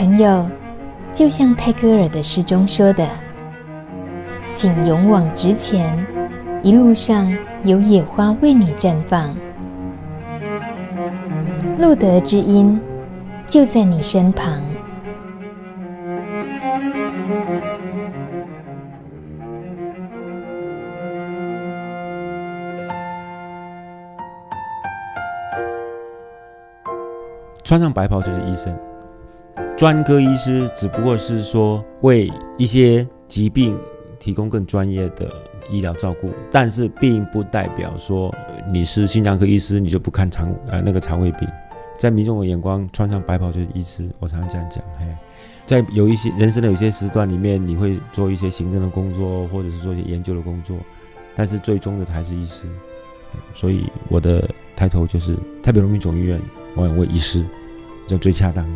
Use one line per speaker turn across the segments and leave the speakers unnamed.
朋友，就像泰戈尔的诗中说的：“请勇往直前，一路上有野花为你绽放，路德之音就在你身旁。”
穿上白袍就是医生，专科医师只不过是说为一些疾病提供更专业的医疗照顾，但是并不代表说你是心脏科医师你就不看肠呃那个肠胃病。在民众的眼光，穿上白袍就是医师，我常常这样讲。嘿，在有一些人生的有些时段里面，你会做一些行政的工作，或者是做一些研究的工作，但是最终的还是医师。所以我的抬头就是台北荣民总医院王永卫医师。就最恰当。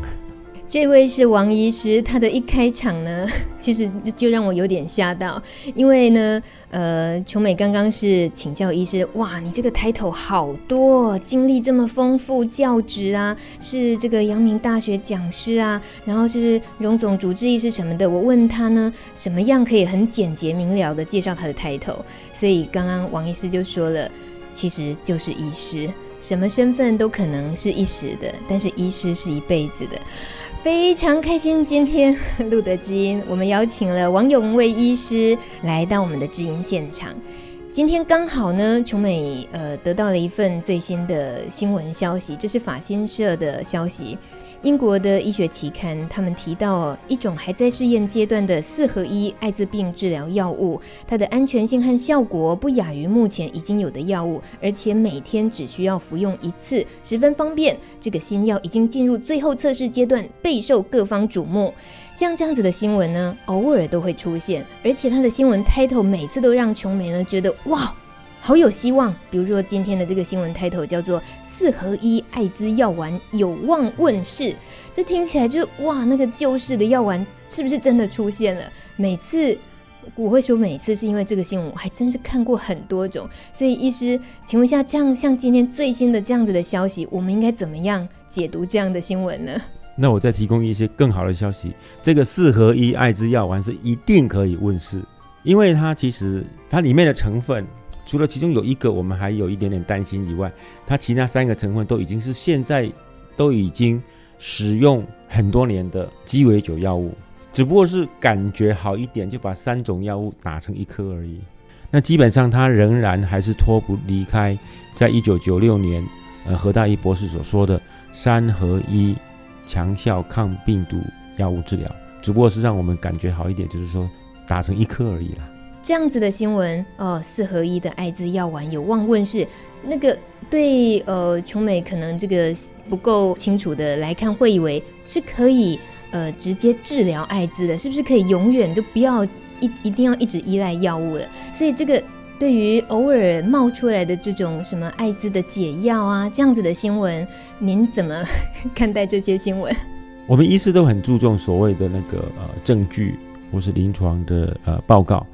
这位是王医师，他的一开场呢，其实就让我有点吓到，因为呢，呃，琼美刚刚是请教医师，哇，你这个抬头好多，经历这么丰富，教职啊，是这个阳明大学讲师啊，然后是荣总主治医师什么的，我问他呢，什么样可以很简洁明了的介绍他的抬头，所以刚刚王医师就说了，其实就是医师。什么身份都可能是一时的，但是医师是一辈子的。非常开心，今天录的知音，我们邀请了王永卫医师来到我们的知音现场。今天刚好呢，琼美呃得到了一份最新的新闻消息，这是法新社的消息。英国的医学期刊，他们提到一种还在试验阶段的四合一艾滋病治疗药物，它的安全性和效果不亚于目前已经有的药物，而且每天只需要服用一次，十分方便。这个新药已经进入最后测试阶段，备受各方瞩目。像这样子的新闻呢，偶尔都会出现，而且它的新闻 title 每次都让琼美呢觉得哇。好有希望，比如说今天的这个新闻 title 叫做“四合一艾滋药丸有望问世”，这听起来就哇，那个救世的药丸是不是真的出现了？每次我会说每次是因为这个新闻我还真是看过很多种，所以医师，请问一下，这样像今天最新的这样子的消息，我们应该怎么样解读这样的新闻呢？
那我再提供一些更好的消息，这个四合一艾滋药丸是一定可以问世，因为它其实它里面的成分。除了其中有一个我们还有一点点担心以外，它其他三个成分都已经是现在都已经使用很多年的鸡尾酒药物，只不过是感觉好一点就把三种药物打成一颗而已。那基本上它仍然还是脱不离开在一九九六年呃何大一博士所说的三合一强效抗病毒药物治疗，只不过是让我们感觉好一点，就是说打成一颗而已啦。
这样子的新闻哦，四合一的艾滋药丸有望问世。那个对呃，琼美可能这个不够清楚的来看，会以为是可以呃直接治疗艾滋的，是不是可以永远都不要一一定要一直依赖药物了？所以这个对于偶尔冒出来的这种什么艾滋的解药啊，这样子的新闻，您怎么 看待这些新闻？
我们医师都很注重所谓的那个呃证据或是临床的呃报告。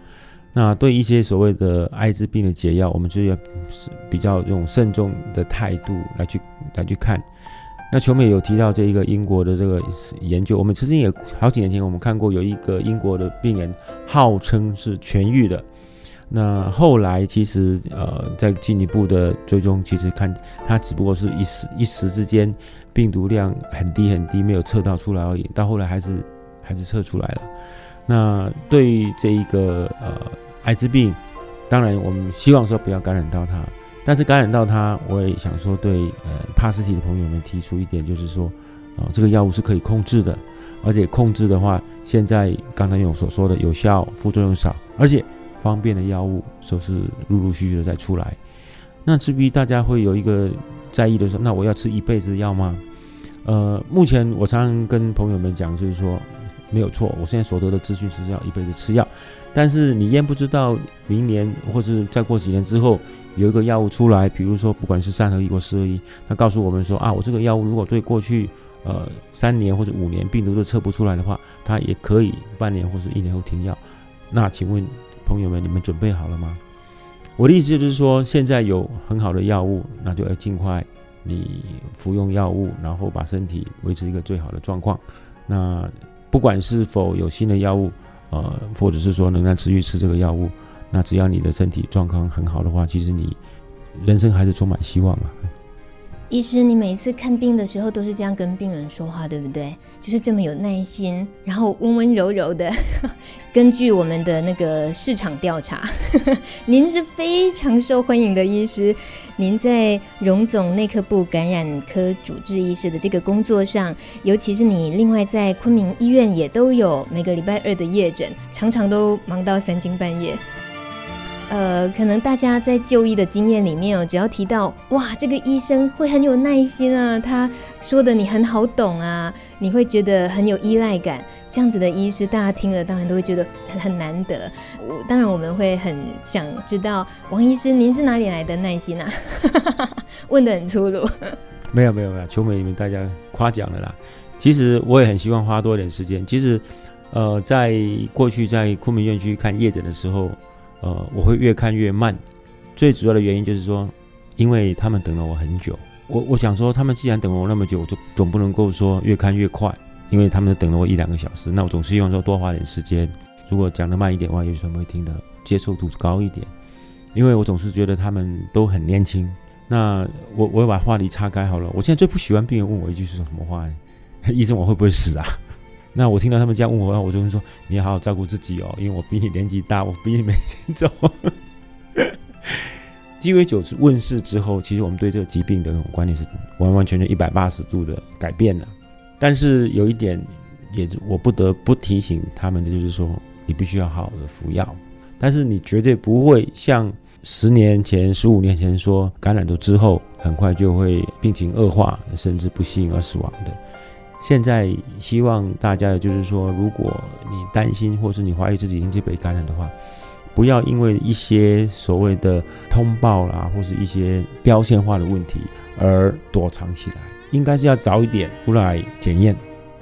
那对一些所谓的艾滋病的解药，我们就要是比较用慎重的态度来去来去看。那球美有提到这一个英国的这个研究，我们其实也好几年前我们看过有一个英国的病人号称是痊愈的，那后来其实呃在进一步的追踪，其实看他只不过是一时一时之间病毒量很低很低，没有测到出来而已，到后来还是还是测出来了。那对于这一个呃艾滋病，当然我们希望说不要感染到它，但是感染到它，我也想说对呃帕斯提的朋友们提出一点，就是说啊、呃、这个药物是可以控制的，而且控制的话，现在刚才有所说的有效，副作用少，而且方便的药物都是陆陆续续的在出来。那至于大家会有一个在意的说，那我要吃一辈子的药吗？呃，目前我常常跟朋友们讲，就是说。没有错，我现在所得的资讯是要一辈子吃药，但是你焉不知道明年或是再过几年之后有一个药物出来，比如说不管是三合一或四合一，他告诉我们说啊，我这个药物如果对过去呃三年或者五年病毒都测不出来的话，它也可以半年或是一年后停药。那请问朋友们，你们准备好了吗？我的意思就是说，现在有很好的药物，那就要尽快你服用药物，然后把身体维持一个最好的状况。那不管是否有新的药物，呃，或者是说能够持续吃这个药物，那只要你的身体状况很好的话，其实你人生还是充满希望啊。
医师，你每次看病的时候都是这样跟病人说话，对不对？就是这么有耐心，然后温温柔柔的。根据我们的那个市场调查，您是非常受欢迎的医师。您在荣总内科部感染科主治医师的这个工作上，尤其是你另外在昆明医院也都有每个礼拜二的夜诊，常常都忙到三更半夜。呃，可能大家在就医的经验里面哦，只要提到哇，这个医生会很有耐心啊，他说的你很好懂啊，你会觉得很有依赖感。这样子的医师，大家听了当然都会觉得很很难得。我当然我们会很想知道，王医师您是哪里来的耐心啊？问得很粗鲁。
没有没有没有，求美你们大家夸奖了啦。其实我也很希望花多一点时间。其实，呃，在过去在昆明院区看夜诊的时候。呃，我会越看越慢，最主要的原因就是说，因为他们等了我很久。我我想说，他们既然等了我那么久，我就总不能够说越看越快，因为他们等了我一两个小时，那我总是希望说多花点时间。如果讲得慢一点的话，也许他们会听得接受度高一点。因为我总是觉得他们都很年轻。那我我把话题岔开好了。我现在最不喜欢病人问我一句是什么话呢？医生，我会不会死啊？那我听到他们这样问我，我就会说：“你要好好照顾自己哦，因为我比你年纪大，我比你没钱走。”鸡尾酒问世之后，其实我们对这个疾病的观念是完完全全一百八十度的改变了。但是有一点，也我不得不提醒他们的就是说，你必须要好好的服药，但是你绝对不会像十年前、十五年前说感染了之后很快就会病情恶化，甚至不幸而死亡的。现在希望大家的就是说，如果你担心或是你怀疑自己已经被感染的话，不要因为一些所谓的通报啦，或是一些标签化的问题而躲藏起来，应该是要早一点出来检验。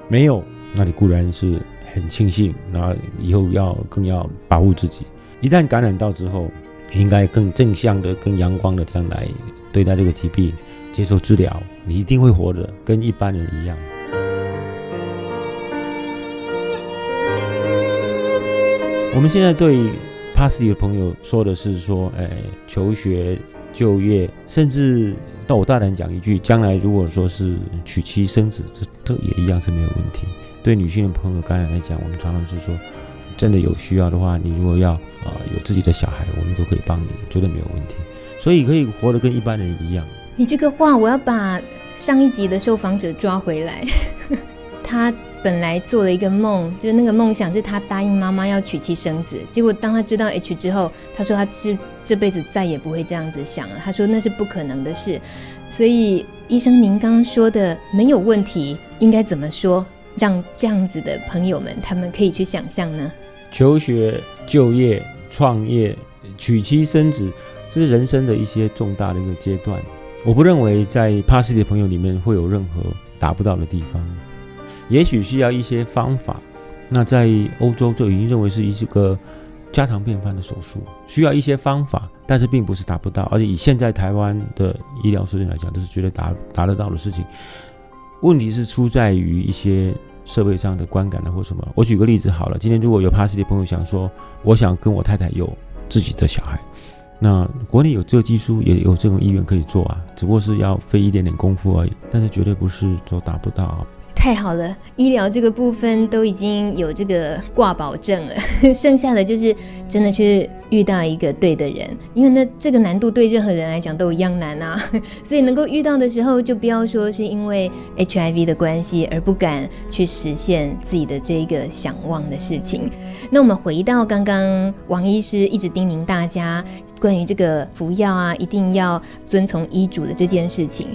没有，那你固然是很庆幸，那以后要更要保护自己。一旦感染到之后，应该更正向的、更阳光的这样来对待这个疾病，接受治疗，你一定会活着，跟一般人一样。我们现在对 Positive 的朋友说的是说，哎，求学、就业，甚至到我大胆讲一句，将来如果说是娶妻生子，这都也一样是没有问题。对女性的朋友感染来讲，我们常常是说，真的有需要的话，你如果要啊、呃、有自己的小孩，我们都可以帮你，绝对没有问题。所以可以活得跟一般人一样。
你这个话，我要把上一集的受访者抓回来，他。本来做了一个梦，就是那个梦想是他答应妈妈要娶妻生子。结果当他知道 H 之后，他说他是这辈子再也不会这样子想了。他说那是不可能的事。所以医生，您刚刚说的没有问题，应该怎么说，让这样子的朋友们他们可以去想象呢？
求学、就业、创业、娶妻生子，这是人生的一些重大的一个阶段。我不认为在 Positive 的朋友里面会有任何达不到的地方。也许需要一些方法，那在欧洲就已经认为是一个家常便饭的手术，需要一些方法，但是并不是达不到，而且以现在台湾的医疗水准来讲，都是绝对达达得到的事情。问题是出在于一些设备上的观感的或什么。我举个例子好了，今天如果有 Positive 的朋友想说，我想跟我太太有自己的小孩，那国内有这个技术，也有这种医院可以做啊，只不过是要费一点点功夫而已，但是绝对不是说达不到。
太好了，医疗这个部分都已经有这个挂保证了，剩下的就是真的去遇到一个对的人，因为那这个难度对任何人来讲都一样难啊，所以能够遇到的时候，就不要说是因为 HIV 的关系而不敢去实现自己的这个想望的事情。那我们回到刚刚王医师一直叮咛大家关于这个服药啊，一定要遵从医嘱的这件事情。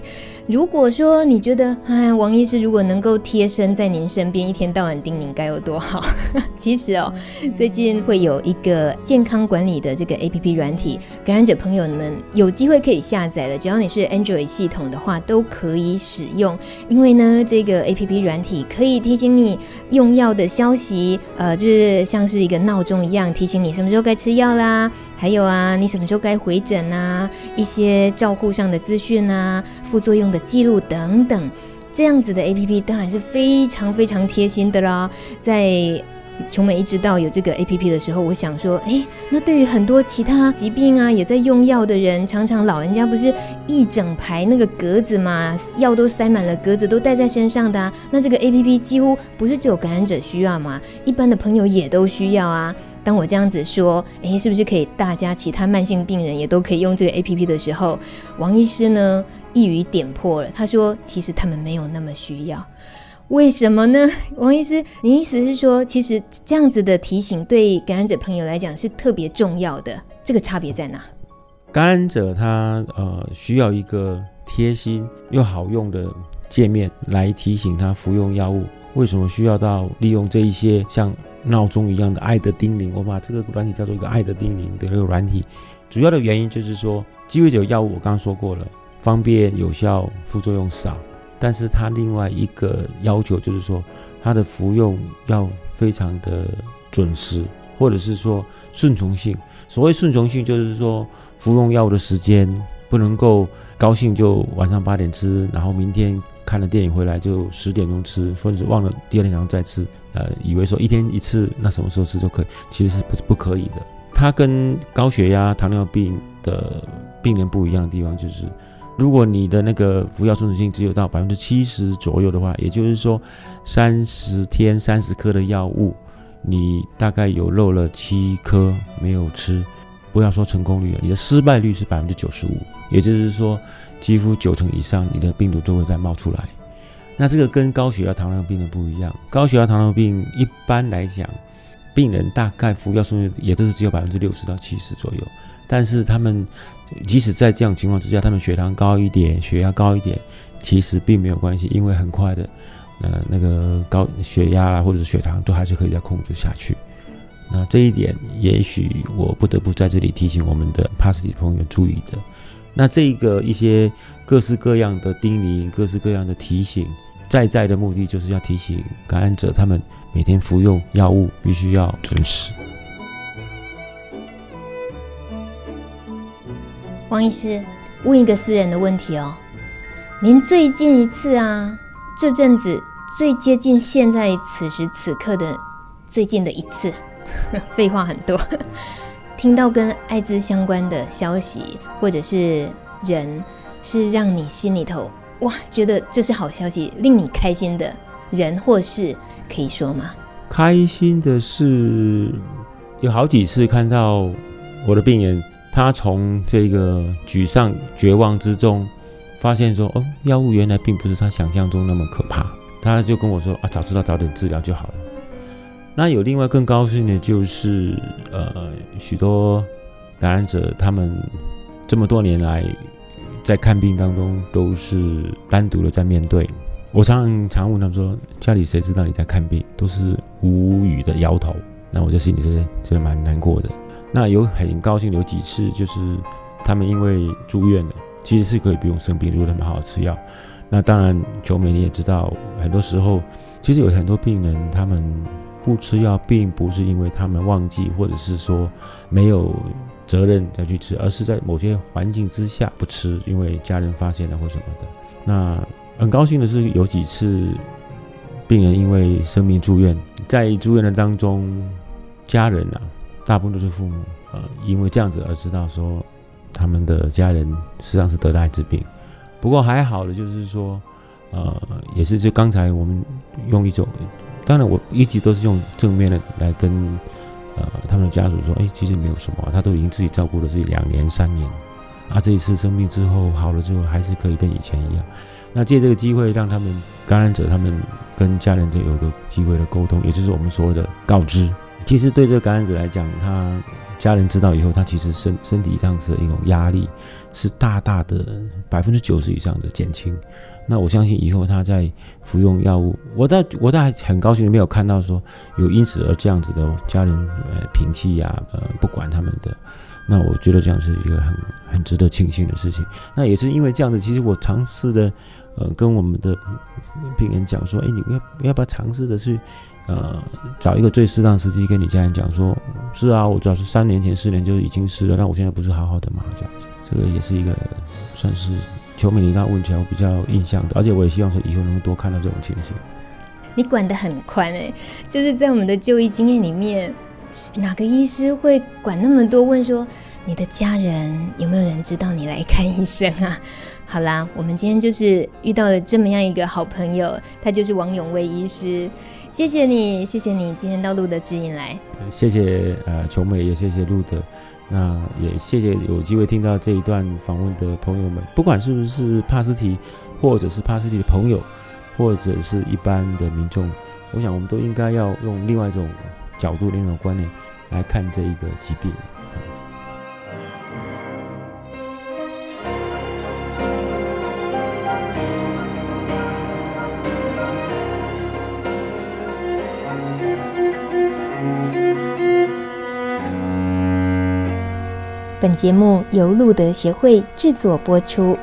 如果说你觉得，哎，王医师如果能够贴身在您身边，一天到晚叮咛该有多好？其实哦，最近会有一个健康管理的这个 APP 软体，感染者朋友们有机会可以下载的，只要你是 Android 系统的话，都可以使用。因为呢，这个 APP 软体可以提醒你用药的消息，呃，就是像是一个闹钟一样，提醒你什么时候该吃药啦。还有啊，你什么时候该回诊啊？一些照护上的资讯啊，副作用的记录等等，这样子的 APP 当然是非常非常贴心的啦。在琼美一知道有这个 APP 的时候，我想说，哎，那对于很多其他疾病啊也在用药的人，常常老人家不是一整排那个格子嘛，药都塞满了格子，都带在身上的。那这个 APP 几乎不是只有感染者需要嘛，一般的朋友也都需要啊。当我这样子说，诶，是不是可以大家其他慢性病人也都可以用这个 APP 的时候，王医师呢一语点破了。他说，其实他们没有那么需要，为什么呢？王医师，你意思是说，其实这样子的提醒对感染者朋友来讲是特别重要的，这个差别在哪？
感染者他呃需要一个贴心又好用的界面来提醒他服用药物。为什么需要到利用这一些像？闹钟一样的爱的叮咛，我把这个软体叫做一个爱的叮咛的这个软体，主要的原因就是说，鸡尾酒药物我刚刚说过了，方便有效，副作用少，但是它另外一个要求就是说，它的服用要非常的准时，或者是说顺从性。所谓顺从性，就是说服用药物的时间不能够高兴就晚上八点吃，然后明天。看了电影回来就十点钟吃，或者忘了第二天早上再吃，呃，以为说一天一次，那什么时候吃就可以，其实是不不可以的。它跟高血压、糖尿病的病人不一样的地方就是，如果你的那个服药顺序性只有到百分之七十左右的话，也就是说三十天三十颗的药物，你大概有漏了七颗没有吃，不要说成功率了，你的失败率是百分之九十五，也就是说。几乎九成以上，你的病毒都会再冒出来。那这个跟高血压、糖尿病的不一样。高血压、糖尿病一般来讲，病人大概服药顺序也都是只有百分之六十到七十左右。但是他们即使在这样情况之下，他们血糖高一点、血压高一点，其实并没有关系，因为很快的，呃，那个高血压啊或者是血糖都还是可以再控制下去。那这一点，也许我不得不在这里提醒我们的 Podcast 朋友注意的。那这个一些各式各样的叮咛，各式各样的提醒，在在的目的就是要提醒感染者，他们每天服用药物必须要准时。
王医师，问一个私人的问题哦，您最近一次啊，这阵子最接近现在此时此刻的最近的一次，废话很多。听到跟艾滋相关的消息，或者是人，是让你心里头哇，觉得这是好消息，令你开心的人或事，可以说吗？
开心的是有好几次看到我的病人，他从这个沮丧、绝望之中，发现说，哦，药物原来并不是他想象中那么可怕，他就跟我说啊，早知道早点治疗就好了。那有另外更高兴的就是，呃，许多感染者他们这么多年来在看病当中都是单独的在面对。我常常问他们说：“家里谁知道你在看病？”都是无语的摇头。那我就心里是真的蛮难过的。那有很高兴有几次就是他们因为住院了，其实是可以不用生病，如果他们好好吃药。那当然，九美你也知道，很多时候其实有很多病人他们。不吃药，并不是因为他们忘记，或者是说没有责任要去吃，而是在某些环境之下不吃，因为家人发现了或什么的。那很高兴的是，有几次病人因为生病住院，在住院的当中，家人啊，大部分都是父母，呃，因为这样子而知道说他们的家人实际上是得了艾滋病。不过还好的就是说，呃，也是就刚才我们用一种。当然，我一直都是用正面的来跟呃他们的家属说，哎，其实没有什么，他都已经自己照顾了自己两年三年，啊，这一次生病之后好了之后，还是可以跟以前一样。那借这个机会，让他们感染者他们跟家人就有个机会的沟通，也就是我们所谓的告知。其实对这个感染者来讲，他家人知道以后，他其实身身体上的一种压力是大大的百分之九十以上的减轻。那我相信以后他在服用药物，我倒我倒还很高兴没有看到说有因此而这样子的家人呃摒弃呀呃不管他们的，那我觉得这样是一个很很值得庆幸的事情。那也是因为这样子，其实我尝试的呃跟我们的病人讲说，哎，你要要不要尝试的去呃找一个最适当时机跟你家人讲说，是啊，我主要是三年前四年就已经是了，但我现在不是好好的嘛，这样子，这个也是一个算是。秋美，你刚刚问起来，我比较印象的，而且我也希望说以后能够多看到这种情形。
你管得很宽哎、就是在我们的就医经验里面，哪个医师会管那么多？问说你的家人有没有人知道你来看医生啊？好啦，我们今天就是遇到了这么样一个好朋友，他就是王永卫医师。谢谢你，谢谢你今天到路德指引来。
谢谢呃琼美，也谢谢路德。那也谢谢有机会听到这一段访问的朋友们，不管是不是帕斯提，或者是帕斯提的朋友，或者是一般的民众，我想我们都应该要用另外一种角度、另一种观念来看这一个疾病。
本节目由路德协会制作播出。